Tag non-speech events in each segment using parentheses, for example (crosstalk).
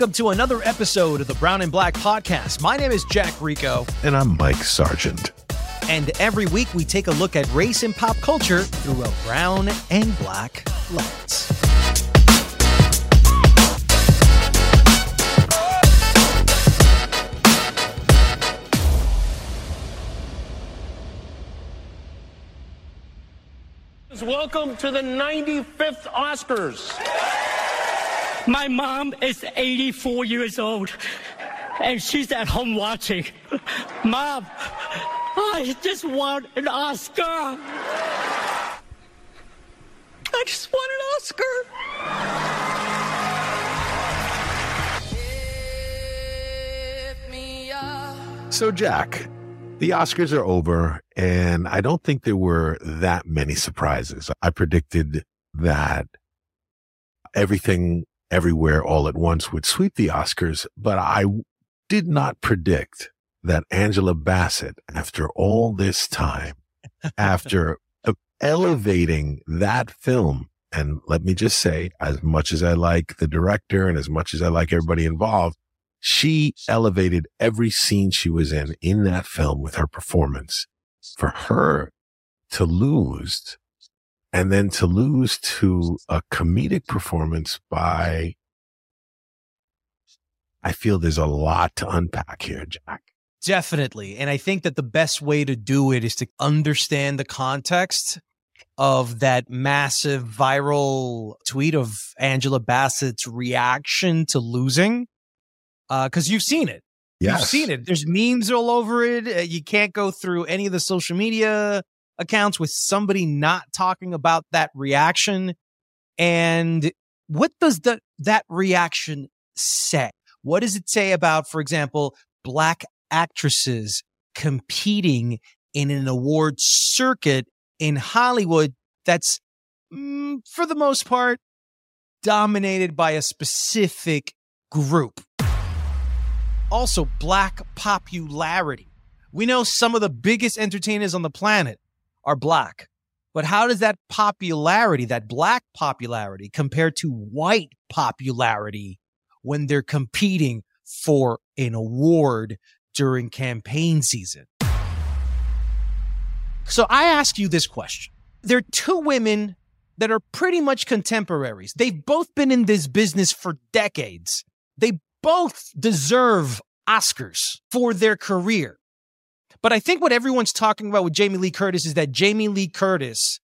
welcome to another episode of the Brown and Black Podcast. My name is Jack Rico. And I'm Mike Sargent. And every week we take a look at race and pop culture through a brown and black lens. Welcome to the 95th Oscars. My mom is 84 years old and she's at home watching. Mom, I just want an Oscar. I just want an Oscar. So, Jack, the Oscars are over, and I don't think there were that many surprises. I predicted that everything everywhere all at once would sweep the Oscars, but I did not predict that Angela Bassett, after all this time, after elevating that film, and let me just say, as much as I like the director and as much as I like everybody involved, she elevated every scene she was in in that film with her performance. For her to lose and then to lose to a comedic performance by I feel there's a lot to unpack here, Jack. Definitely. And I think that the best way to do it is to understand the context of that massive viral tweet of Angela Bassett's reaction to losing. Because uh, you've seen it. Yes. You've seen it. There's memes all over it. Uh, you can't go through any of the social media accounts with somebody not talking about that reaction. And what does the, that reaction say? What does it say about, for example, black actresses competing in an award circuit in Hollywood that's, mm, for the most part, dominated by a specific group? Also, black popularity. We know some of the biggest entertainers on the planet are black. But how does that popularity, that black popularity, compare to white popularity when they're competing for an award during campaign season? So I ask you this question. There are two women that are pretty much contemporaries. They've both been in this business for decades. They both deserve Oscars for their career. But I think what everyone's talking about with Jamie Lee Curtis is that Jamie Lee Curtis,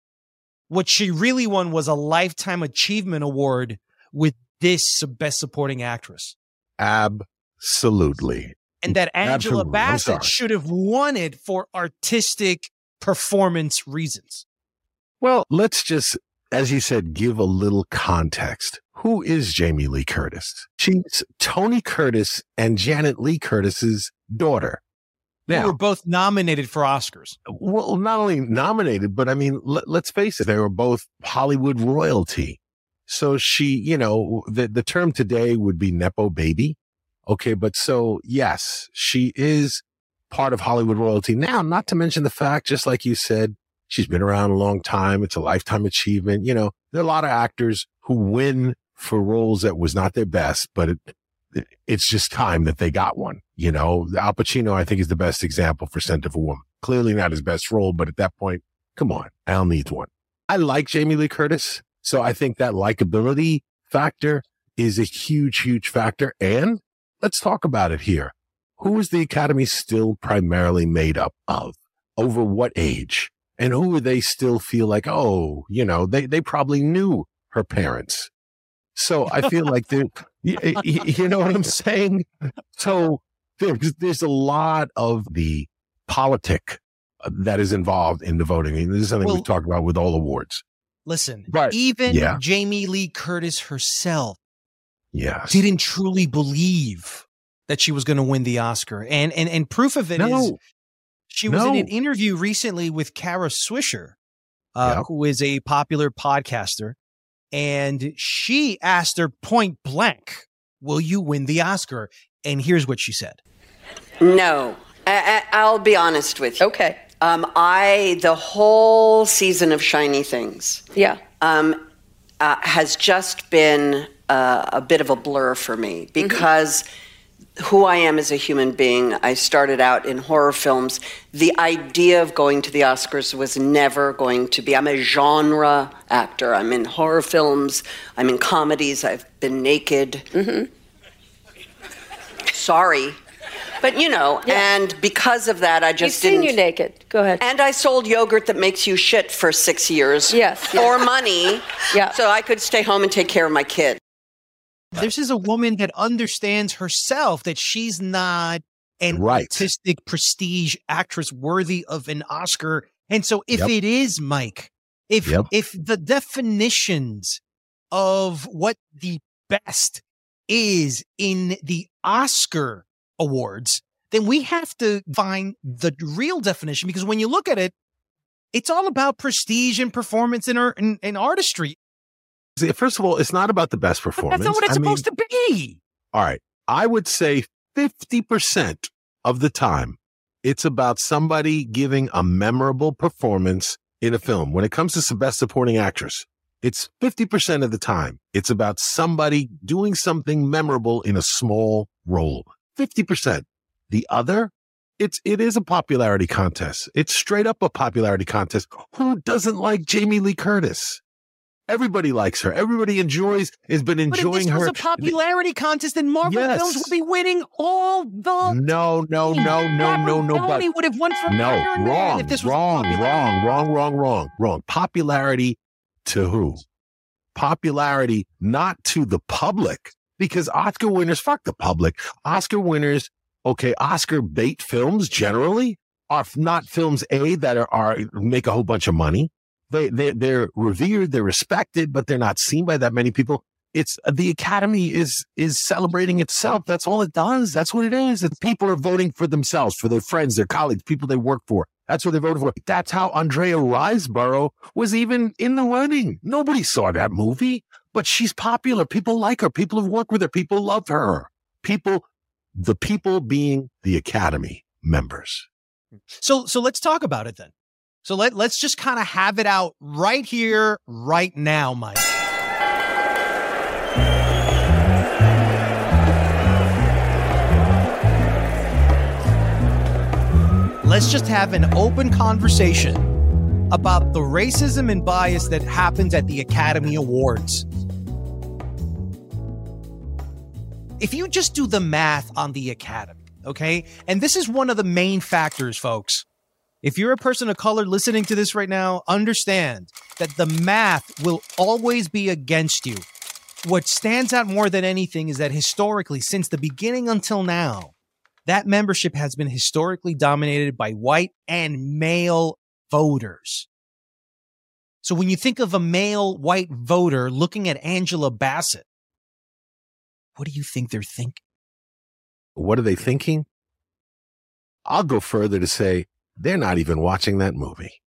what she really won was a Lifetime Achievement Award with this Best Supporting Actress. Absolutely. And that Angela Absolutely. Bassett should have won it for artistic performance reasons. Well, let's just, as you said, give a little context. Who is Jamie Lee Curtis? She's Tony Curtis and Janet Leigh Curtis's daughter. Now, they were both nominated for Oscars. Well, not only nominated, but I mean, let, let's face it, they were both Hollywood royalty. So she, you know, the, the term today would be Nepo baby. Okay. But so yes, she is part of Hollywood royalty now, not to mention the fact, just like you said, she's been around a long time. It's a lifetime achievement. You know, there are a lot of actors who win for roles that was not their best, but it, it's just time that they got one. You know, Al Pacino, I think is the best example for Scent of a Woman. Clearly not his best role, but at that point, come on, Al needs one. I like Jamie Lee Curtis. So I think that likability factor is a huge, huge factor. And let's talk about it here. Who is the Academy still primarily made up of? Over what age? And who do they still feel like, oh, you know, they, they probably knew her parents. So I feel like (laughs) they you, you know what I'm saying? So there's, there's a lot of the politic uh, that is involved in the voting. And this is something well, we talk about with all awards. Listen, but, even yeah. Jamie Lee Curtis herself yes. didn't truly believe that she was going to win the Oscar. And, and, and proof of it no. is she was no. in an interview recently with Kara Swisher, uh, yep. who is a popular podcaster. And she asked her point blank, Will you win the Oscar? And here's what she said No. I, will be honest with you. Okay. Um, I, the whole season of Shiny Things. Yeah. Um, uh, has just been uh, a bit of a blur for me because who I am as a human being, I started out in horror films. The idea of going to the Oscars was never going to be. I'm a genre actor. I'm in horror films, I'm in comedies, I've been naked. Mm-hmm. Sorry. But you know, and because of that, I You've just seen didn't. you naked. Go ahead. And I sold yogurt that makes you shit for six years. Yes, yes. For money. Yeah. So I could stay home and take care of my kid. This is a woman that understands herself that she's not an Right. artistic prestige actress worthy of an Oscar. And so if Yep. it is Mike, if Yep. if the definitions of what the best is in the Oscar awards, then we have to find the real definition because when you look at it, it's all about prestige and performance and, and, and artistry. See, First of all, it's not about the best But performance. that's not what it's I mean, supposed to be. All right. I would say 50% of the time, it's about somebody giving a memorable performance in a film. When it comes to some best supporting actress, it's 50% of the time, it's about somebody doing something memorable in a small role. 50%. The other, it's, it is a popularity contest. It's straight up a popularity contest. Who doesn't like Jamie Lee Curtis? Everybody likes her. Everybody enjoys, has been enjoying But if this was a popularity contest, then Marvel Yes. films would be winning all the. No, no, no, no, no, no, Downey would have won for no, wrong, if this was wrong, wrong, wrong, wrong, wrong, wrong. Popularity to who? Popularity not to the public because Oscar winners, fuck the public. Oscar winners, okay, Oscar bait films generally are not films A that are, are make a whole bunch of money. They, they, they're revered, they're respected, but they're not seen by that many people. It's uh, the Academy is is celebrating itself. That's all it does. That's what it is. It's people are voting for themselves, for their friends, their colleagues, people they work for. That's what they voted for. That's how Andrea Riseborough was even in the running. Nobody saw that movie, but she's popular. People like her. People have worked with her. People love her. People, the people being the Academy members. So, so let's talk about it then. So let let's just kind of have it out right here, right now, Mike. Let's just have an open conversation about the racism and bias that happens at the Academy Awards. If you just do the math on the Academy, okay? And this is one of the main factors, folks. If you're a person of color listening to this right now, understand that the math will always be against you. What stands out more than anything is that historically, since the beginning until now, that membership has been historically dominated by white and male voters. So when you think of a male white voter looking at Angela Bassett, what do you think they're thinking? What are they thinking? I'll go further to say they're not even watching that movie.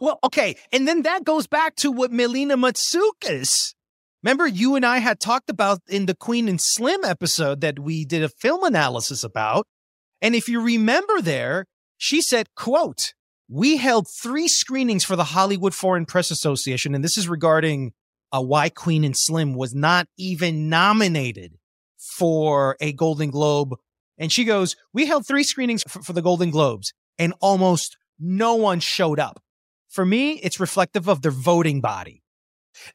Well, okay. And then that goes back to what Melina Matsoukas. Remember, you and I had talked about in the Queen and Slim episode that we did a film analysis about. And if you remember there, she said, quote, we held three screenings for the Hollywood Foreign Press Association. And this is regarding uh, why Queen and Slim was not even nominated for a Golden Globe. And she goes, we held three screenings for, for the Golden Globes and almost no one showed up. For me, it's reflective of their voting body.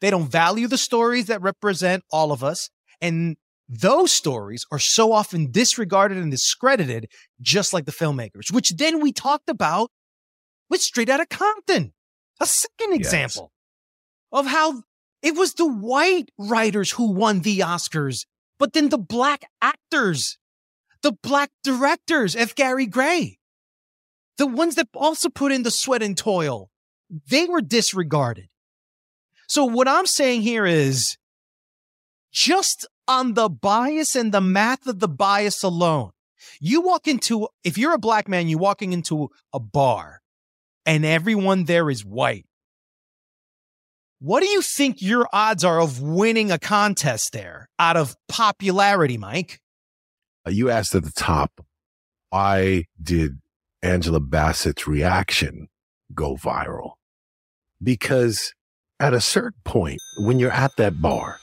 They don't value the stories that represent all of us. And those stories are so often disregarded and discredited, just like the filmmakers, which then we talked about with Straight Outta Compton. A second example of how it was the white writers who won the Oscars, but then the black actors, the black directors, F. Gary Gray, the ones that also put in the sweat and toil, they were disregarded. So what I'm saying here is just on the bias and the math of the bias alone, you walk into, if you're a black man, you're walking into a bar and everyone there is white. What do you think your odds are of winning a contest there out of popularity, Mike? Uh, You asked at the top, why did Angela Bassett's reaction go viral? Because at a certain point, when you're at that bar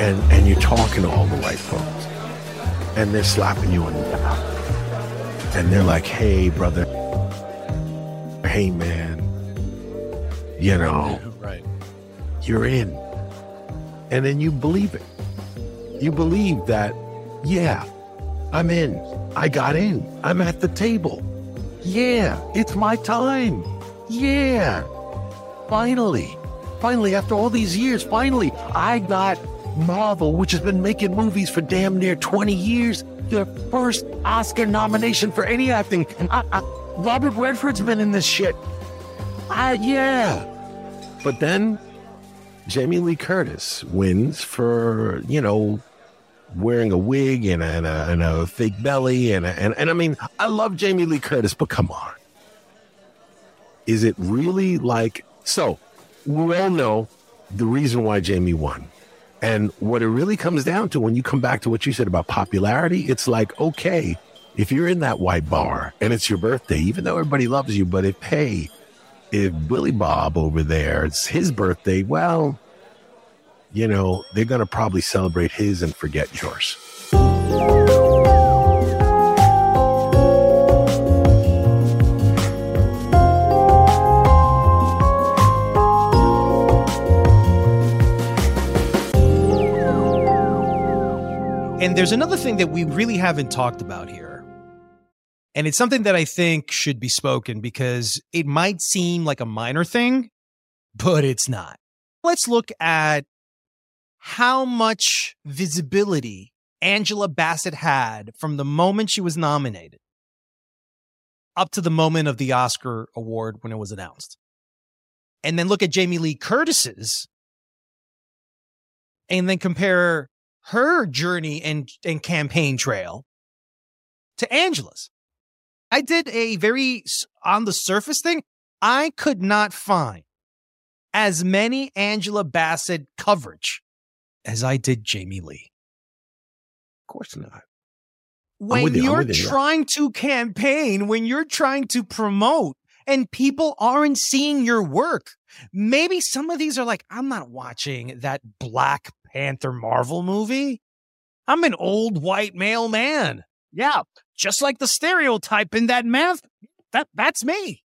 And and you're talking to all the white folks. And they're slapping you on the back. And they're like, hey, brother. Hey man. You know. You're in. And then you believe it. You believe that, yeah, I'm in. I got in. I'm at the table. Yeah, it's my time. Yeah. Finally. Finally, after all these years, finally, I got Marvel, which has been making movies for damn near 20 years, their first Oscar nomination for any acting. I, I, Robert Redford's been in this shit. I, yeah. But then Jamie Lee Curtis wins for, you know, wearing a wig and a, and a, and a fake belly. And, a, and, and I mean, I love Jamie Lee Curtis, but come on. Is it really like so? We all know the reason why Jamie won. And what it really comes down to when you come back to what you said about popularity, it's like, okay, if you're in that white bar and it's your birthday, even though everybody loves you, but if, hey, if Billy Bob over there, it's his birthday, well, you know, they're going to probably celebrate his and forget yours. And there's another thing that we really haven't talked about here. And it's something that I think should be spoken because it might seem like a minor thing, but it's not. Let's look at how much visibility Angela Bassett had from the moment she was nominated up to the moment of the Oscar award when it was announced. And then look at Jamie Lee Curtis's and then compare her journey and, and campaign trail to Angela's. I did a very on the surface thing. I could not find as many Angela Bassett coverage as I did Jamie Lee. Of course not. When you. you're you, trying to campaign, when you're trying to promote and people aren't seeing your work, maybe some of these are like, I'm not watching that Black Panther Marvel movie. I'm an old white male man. Yeah, just like the stereotype in that math. That that's me.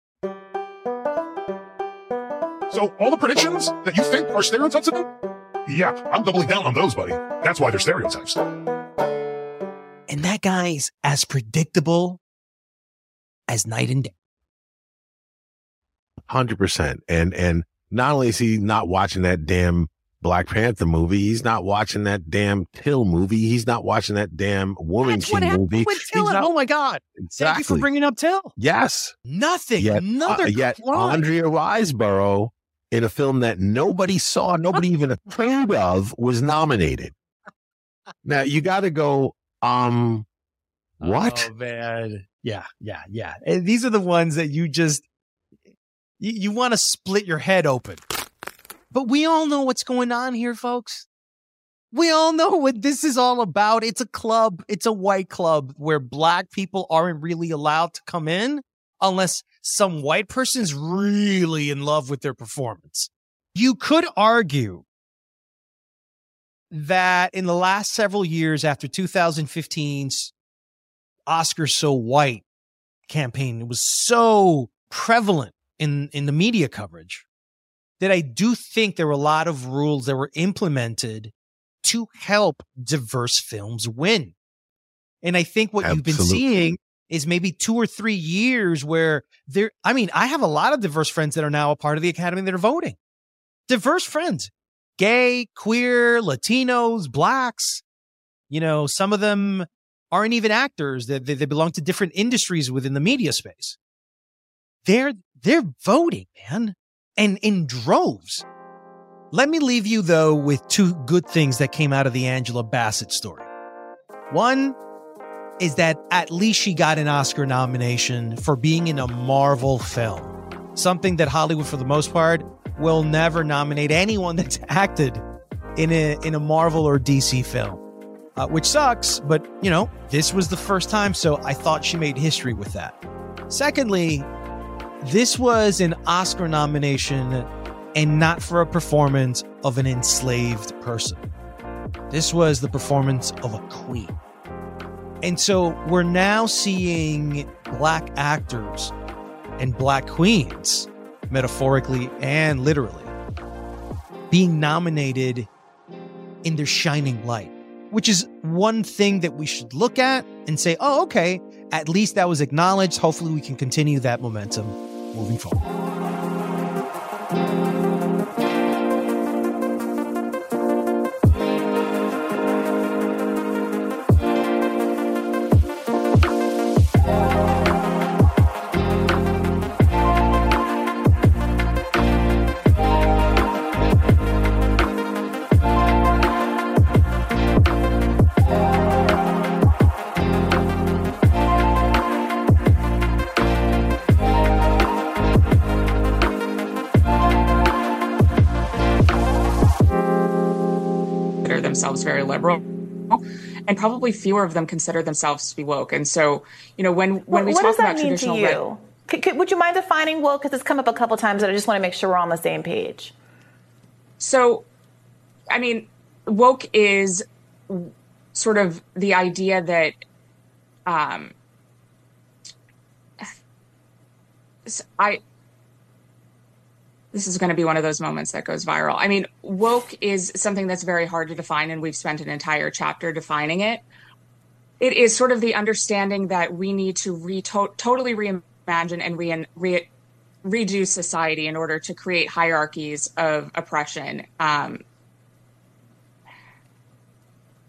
So all the predictions that you think are stereotypes of them? Yeah, I'm doubling down on those, buddy. That's why they're stereotypes. And that guy's as predictable as night and day. Hundred percent. And and not only is he not watching that damn Black Panther movie, he's not watching that damn Till movie. He's not watching that damn Woman That's what King happened movie. with Till. not- Oh my God. Thank you for bringing up Till. yes. Nothing. Yet, Another uh, yet clone. Andrea Riseborough in a film that nobody saw, nobody (laughs) even heard of, was nominated. Now you got to go. Um, what? Oh man. Yeah, yeah, yeah. And these are the ones that you just you, you want to split your head open. But we all know what's going on here, folks. We all know what this is all about. It's a club. It's a white club where black people aren't really allowed to come in unless some white person's really in love with their performance. You could argue that in the last several years after 2015's Oscar So White campaign, it was so prevalent in, in the media coverage that I do think there were a lot of rules that were implemented to help diverse films win. And I think what you've been seeing is maybe two or three years where there, I mean, I have a lot of diverse friends that are now a part of the academy that are voting. Diverse friends, gay, queer, Latinos, blacks. You know, some of them aren't even actors. They, they, they belong to different industries within the media space. They're, they're voting, man, and in droves. Let me leave you though with two good things that came out of the Angela Bassett story. One is that at least she got an Oscar nomination for being in a Marvel film, something that Hollywood, for the most part, will never nominate anyone (laughs) that's acted in a in a Marvel or DC film, uh, which sucks. But you know, this was the first time, so I thought she made history with that. Secondly, this was an Oscar nomination and not for a performance of an enslaved person. This was the performance of a queen. And so we're now seeing black actors and black queens, metaphorically and literally, being nominated in their shining light, which is one thing that we should look at and say, oh, okay, at least that was acknowledged. Hopefully, we can continue that momentum moving forward. Liberal and probably fewer of them consider themselves to be woke and so you know when when we what talk about traditional you? Could, could, would you mind defining woke? Because it's come up a couple times, and I just want to make sure we're on the same page. So, I mean, woke is sort of the idea that um, (sighs) I. This is going to be one of those moments that goes viral. I mean, woke is something that's very hard to define, and we've spent an entire chapter defining it. It is sort of the understanding that we need to re- to- totally reimagine and re- re- redo society in order to create hierarchies of oppression. Um,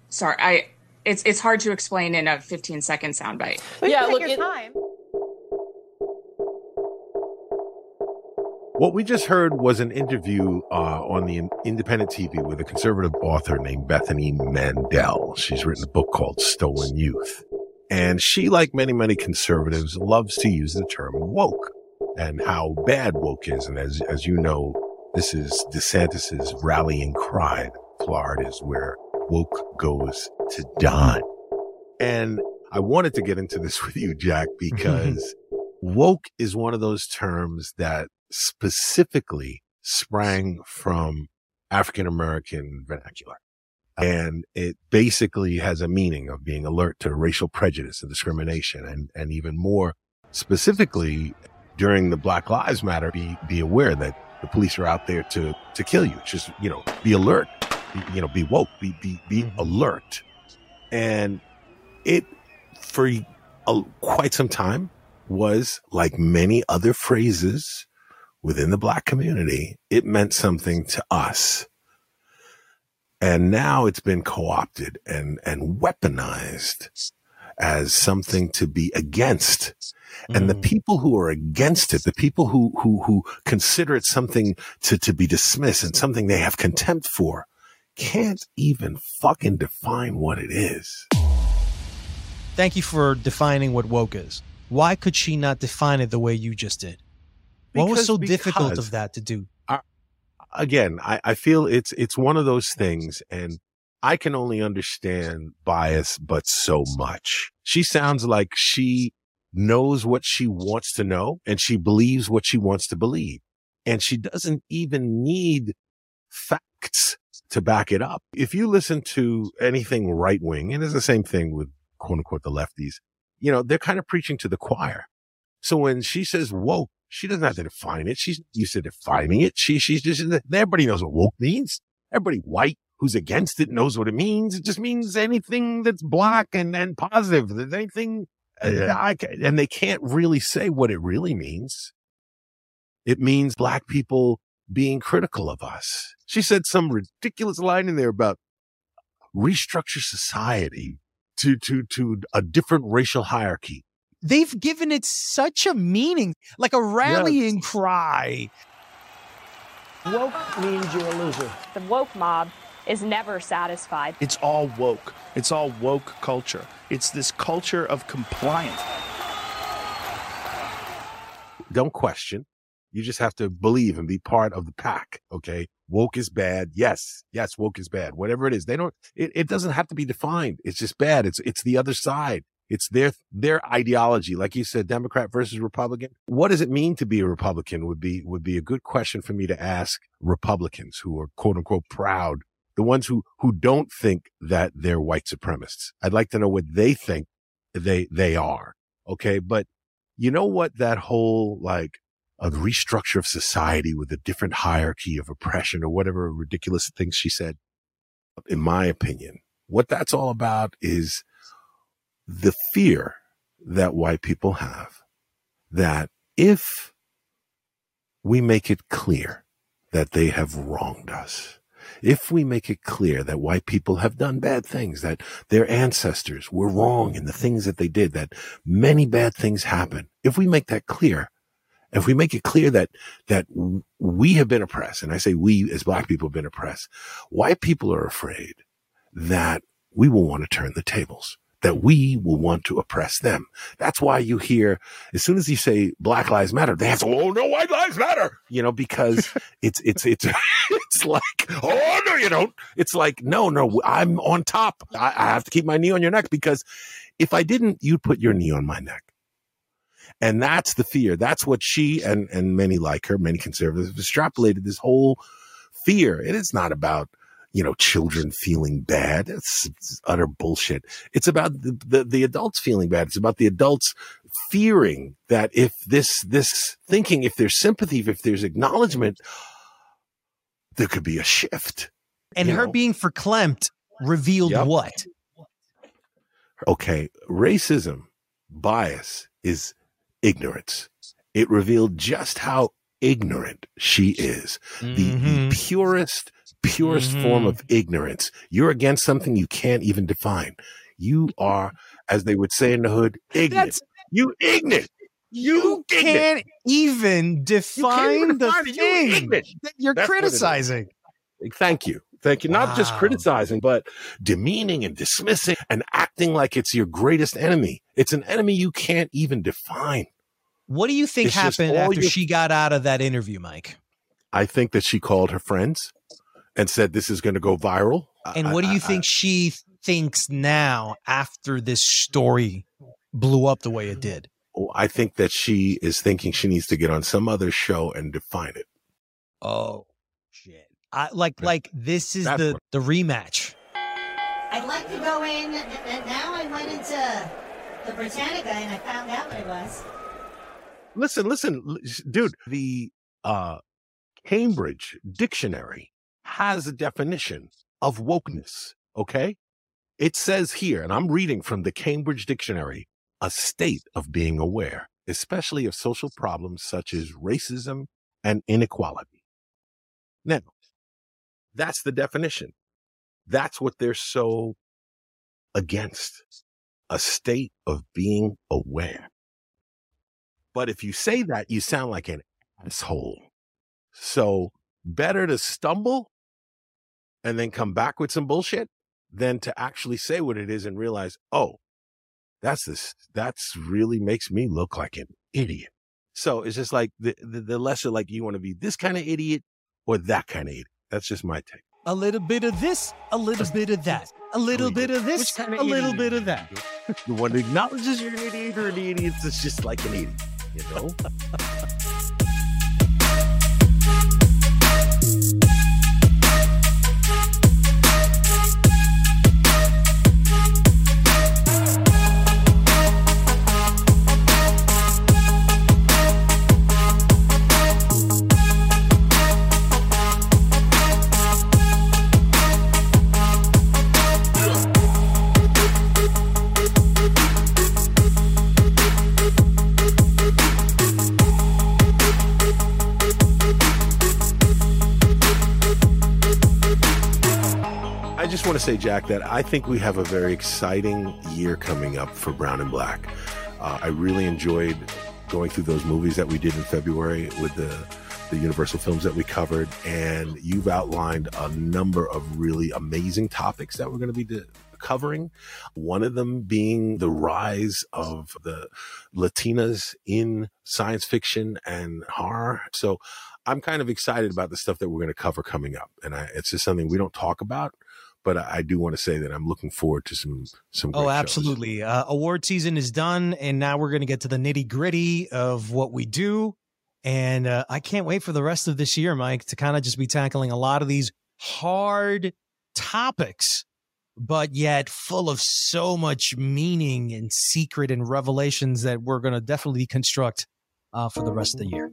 sorry, I it's it's hard to explain in a 15 second soundbite. yeah, look, your it- time. What we just heard was an interview uh, on the independent TV with a conservative author named Bethany Mandel. She's written a book called Stolen Youth. And she, like many, many conservatives, loves to use the term woke and how bad woke is. And as, as you know, this is DeSantis's rallying cry. Florida is where woke goes to die. And I wanted to get into this (laughs) with you, Jack, because woke is one of those terms that specifically sprang from African American vernacular. And it basically has a meaning of being alert to racial prejudice and discrimination and, and even more specifically during the Black Lives Matter, be, be aware that the police are out there to, to kill you. Just, you know, be alert, be, you know, be woke, be, be, be mm-hmm. alert. And it, for a, quite some time, was like many other phrases within the black community, it meant something to us. And now it's been co-opted and, and weaponized as something to be against. And the mm. people who are against it, the people who, who, who consider it something to, to be dismissed and something they have contempt for can't even fucking define what it is. Thank you for defining what woke is. Why could she not define it the way you just did? What was so difficult of that to do? again, I, I feel it's it's one of those things, and I can only understand bias, but so much. She sounds like she knows what she wants to know, and she believes what she wants to believe, and she doesn't even need facts to back it up. If you listen to anything right wing, and it's the same thing with quote unquote the lefties, you know, they're kind of preaching to the choir. So when she says woke, she doesn't have to define it. She's used to defining it. She, she's just, everybody knows what woke means. Everybody white who's against it knows what it means. It just means anything that's black and, and positive. There's anything, uh, I, ca- and they can't really say what it really means. It means black people being critical of us. She said some ridiculous line in there about restructure society to, to, to a different racial hierarchy. They've given it such a meaning, like a rallying cry. Woke means you're a loser. The woke mob is never satisfied. It's all woke. It's all woke culture. It's this culture of compliance. Don't question. You just have to believe and be part of the pack. Okay. Woke is bad. Yes. Yes. Woke is bad. Whatever it is. They don't, it, it doesn't have to be defined. It's just bad. It's, it's the other side. It's their, their ideology. Like you said, Democrat versus Republican. What does it mean to be a Republican would be, would be a good question for me to ask Republicans who are quote unquote proud. The ones who, who don't think that they're white supremacists. I'd like to know what they think they, they are. Okay. But you know what? That whole like, a restructure of society with a different hierarchy of oppression or whatever ridiculous things she said. In my opinion, what that's all about is the fear that white people have that if we make it clear that they have wronged us, if we make it clear that white people have done bad things, that their ancestors were wrong in the things that they did, that many bad things happen, if we make that clear, if we make it clear that, that we have been oppressed, and I say we as black people have been oppressed, white people are afraid that we will want to turn the tables, that we will want to oppress them. That's why you hear, as soon as you say Black Lives Matter, they have to, oh no, White Lives Matter, you know, because (laughs) it's, it's, it's, it's like, oh no, you don't. It's like, no, no, I'm on top. I, I have to keep my knee on your neck because if I didn't, you'd put your knee on my neck. And that's the fear. That's what she and, and many like her, many conservatives have extrapolated this whole fear. And it's not about, you know, children feeling bad. It's, it's utter bullshit. It's about the, the, the adults feeling bad. It's about the adults fearing that if this, this thinking, if there's sympathy, if there's acknowledgement, there could be a shift. And her know? being verklempt revealed yep. what? Okay. Racism, bias is ignorance. It revealed just how ignorant she is. Mm-hmm. The, the, mm-hmm. purest, purest mm-hmm. form of ignorance. You're against something you can't even define. You are, as they would say in the hood, ignorant. That's, you ignorant. You, you can't even define the thing you that you're That's criticizing. Thank you. Thank you. Not wow. just criticizing, but demeaning and dismissing and acting like it's your greatest enemy. It's an enemy you can't even define. What do you think it's happened after your... she got out of that interview, Mike? I think that she called her friends and said this is going to go viral. And what do you I, think I, she thinks now after this story blew up the way it did? Oh, I think that she is thinking she needs to get on some other show and define it. Oh! I, like like this is That's the what... the rematch. I'd like to go in. And now I went into the Britannica and I found out what it was. Listen, listen, dude. The uh, Cambridge Dictionary has a definition of wokeness. Okay, it says here, and I'm reading from the Cambridge Dictionary: a state of being aware, especially of social problems such as racism and inequality. Now, that's the definition. That's what they're so against a state of being aware. But if you say that, you sound like an asshole. So better to stumble and then come back with some bullshit than to actually say what it is and realize, oh, that's this, that's really makes me look like an idiot. So it's just like the, the, the lesser, like you want to be this kind of idiot or that kind of idiot. That's just my take. A little bit of this, a little bit of that, a little bit of this, a little bit of that. the one who acknowledges you're an idiot or an idiot is just like an idiot, you know? (laughs) say, Jack, that I think we have a very exciting year coming up for Brown and Black. Uh, I really enjoyed going through those movies that we did in February with the the Universal films that we covered, and you've outlined a number of really amazing topics that we're going to be covering. One of them being the rise of the Latinas in science fiction and horror. So I'm kind of excited about the stuff that we're going to cover coming up, and I, it's just something we don't talk about but I, do want to say that I'm looking forward to some some. Oh, absolutely. Uh, award season is done, and now we're going to get to the nitty gritty of what we do. And uh, I can't wait for the rest of this year, Mike, to kind of just be tackling a lot of these hard topics, but yet full of so much meaning and secret and revelations that we're going to definitely construct uh, for the rest of the year.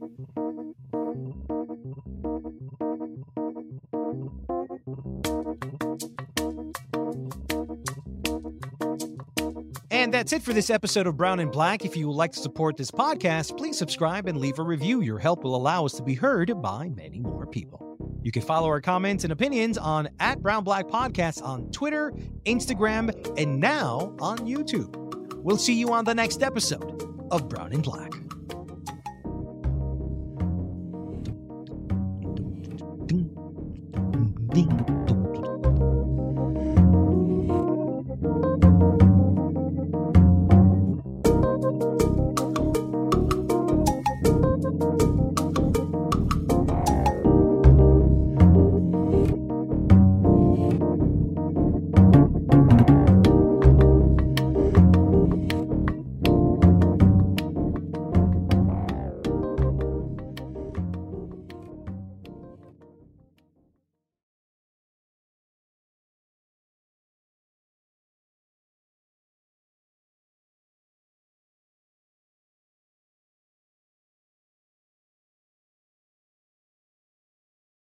And that's it for this episode of Brown and Black. If you would like to support this podcast, please subscribe and leave a review. Your help will allow us to be heard by many more people. You can follow our comments and opinions on at Brown Black Podcast on Twitter, Instagram, and now on YouTube. We'll see you on the next episode of Brown and Black.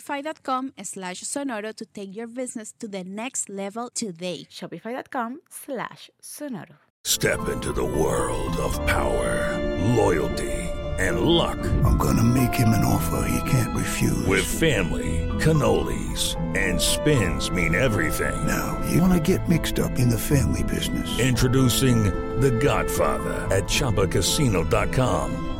shopify.com slash sonoro to take your business to the next level today. Shopify.com slash sonoro. Step into the world of power, loyalty, and luck. I'm gonna make him an offer he can't refuse. With family, cannolis, and spins mean everything. Now, you wanna get mixed up in the family business. Introducing The Godfather at ChumbaCasino.com.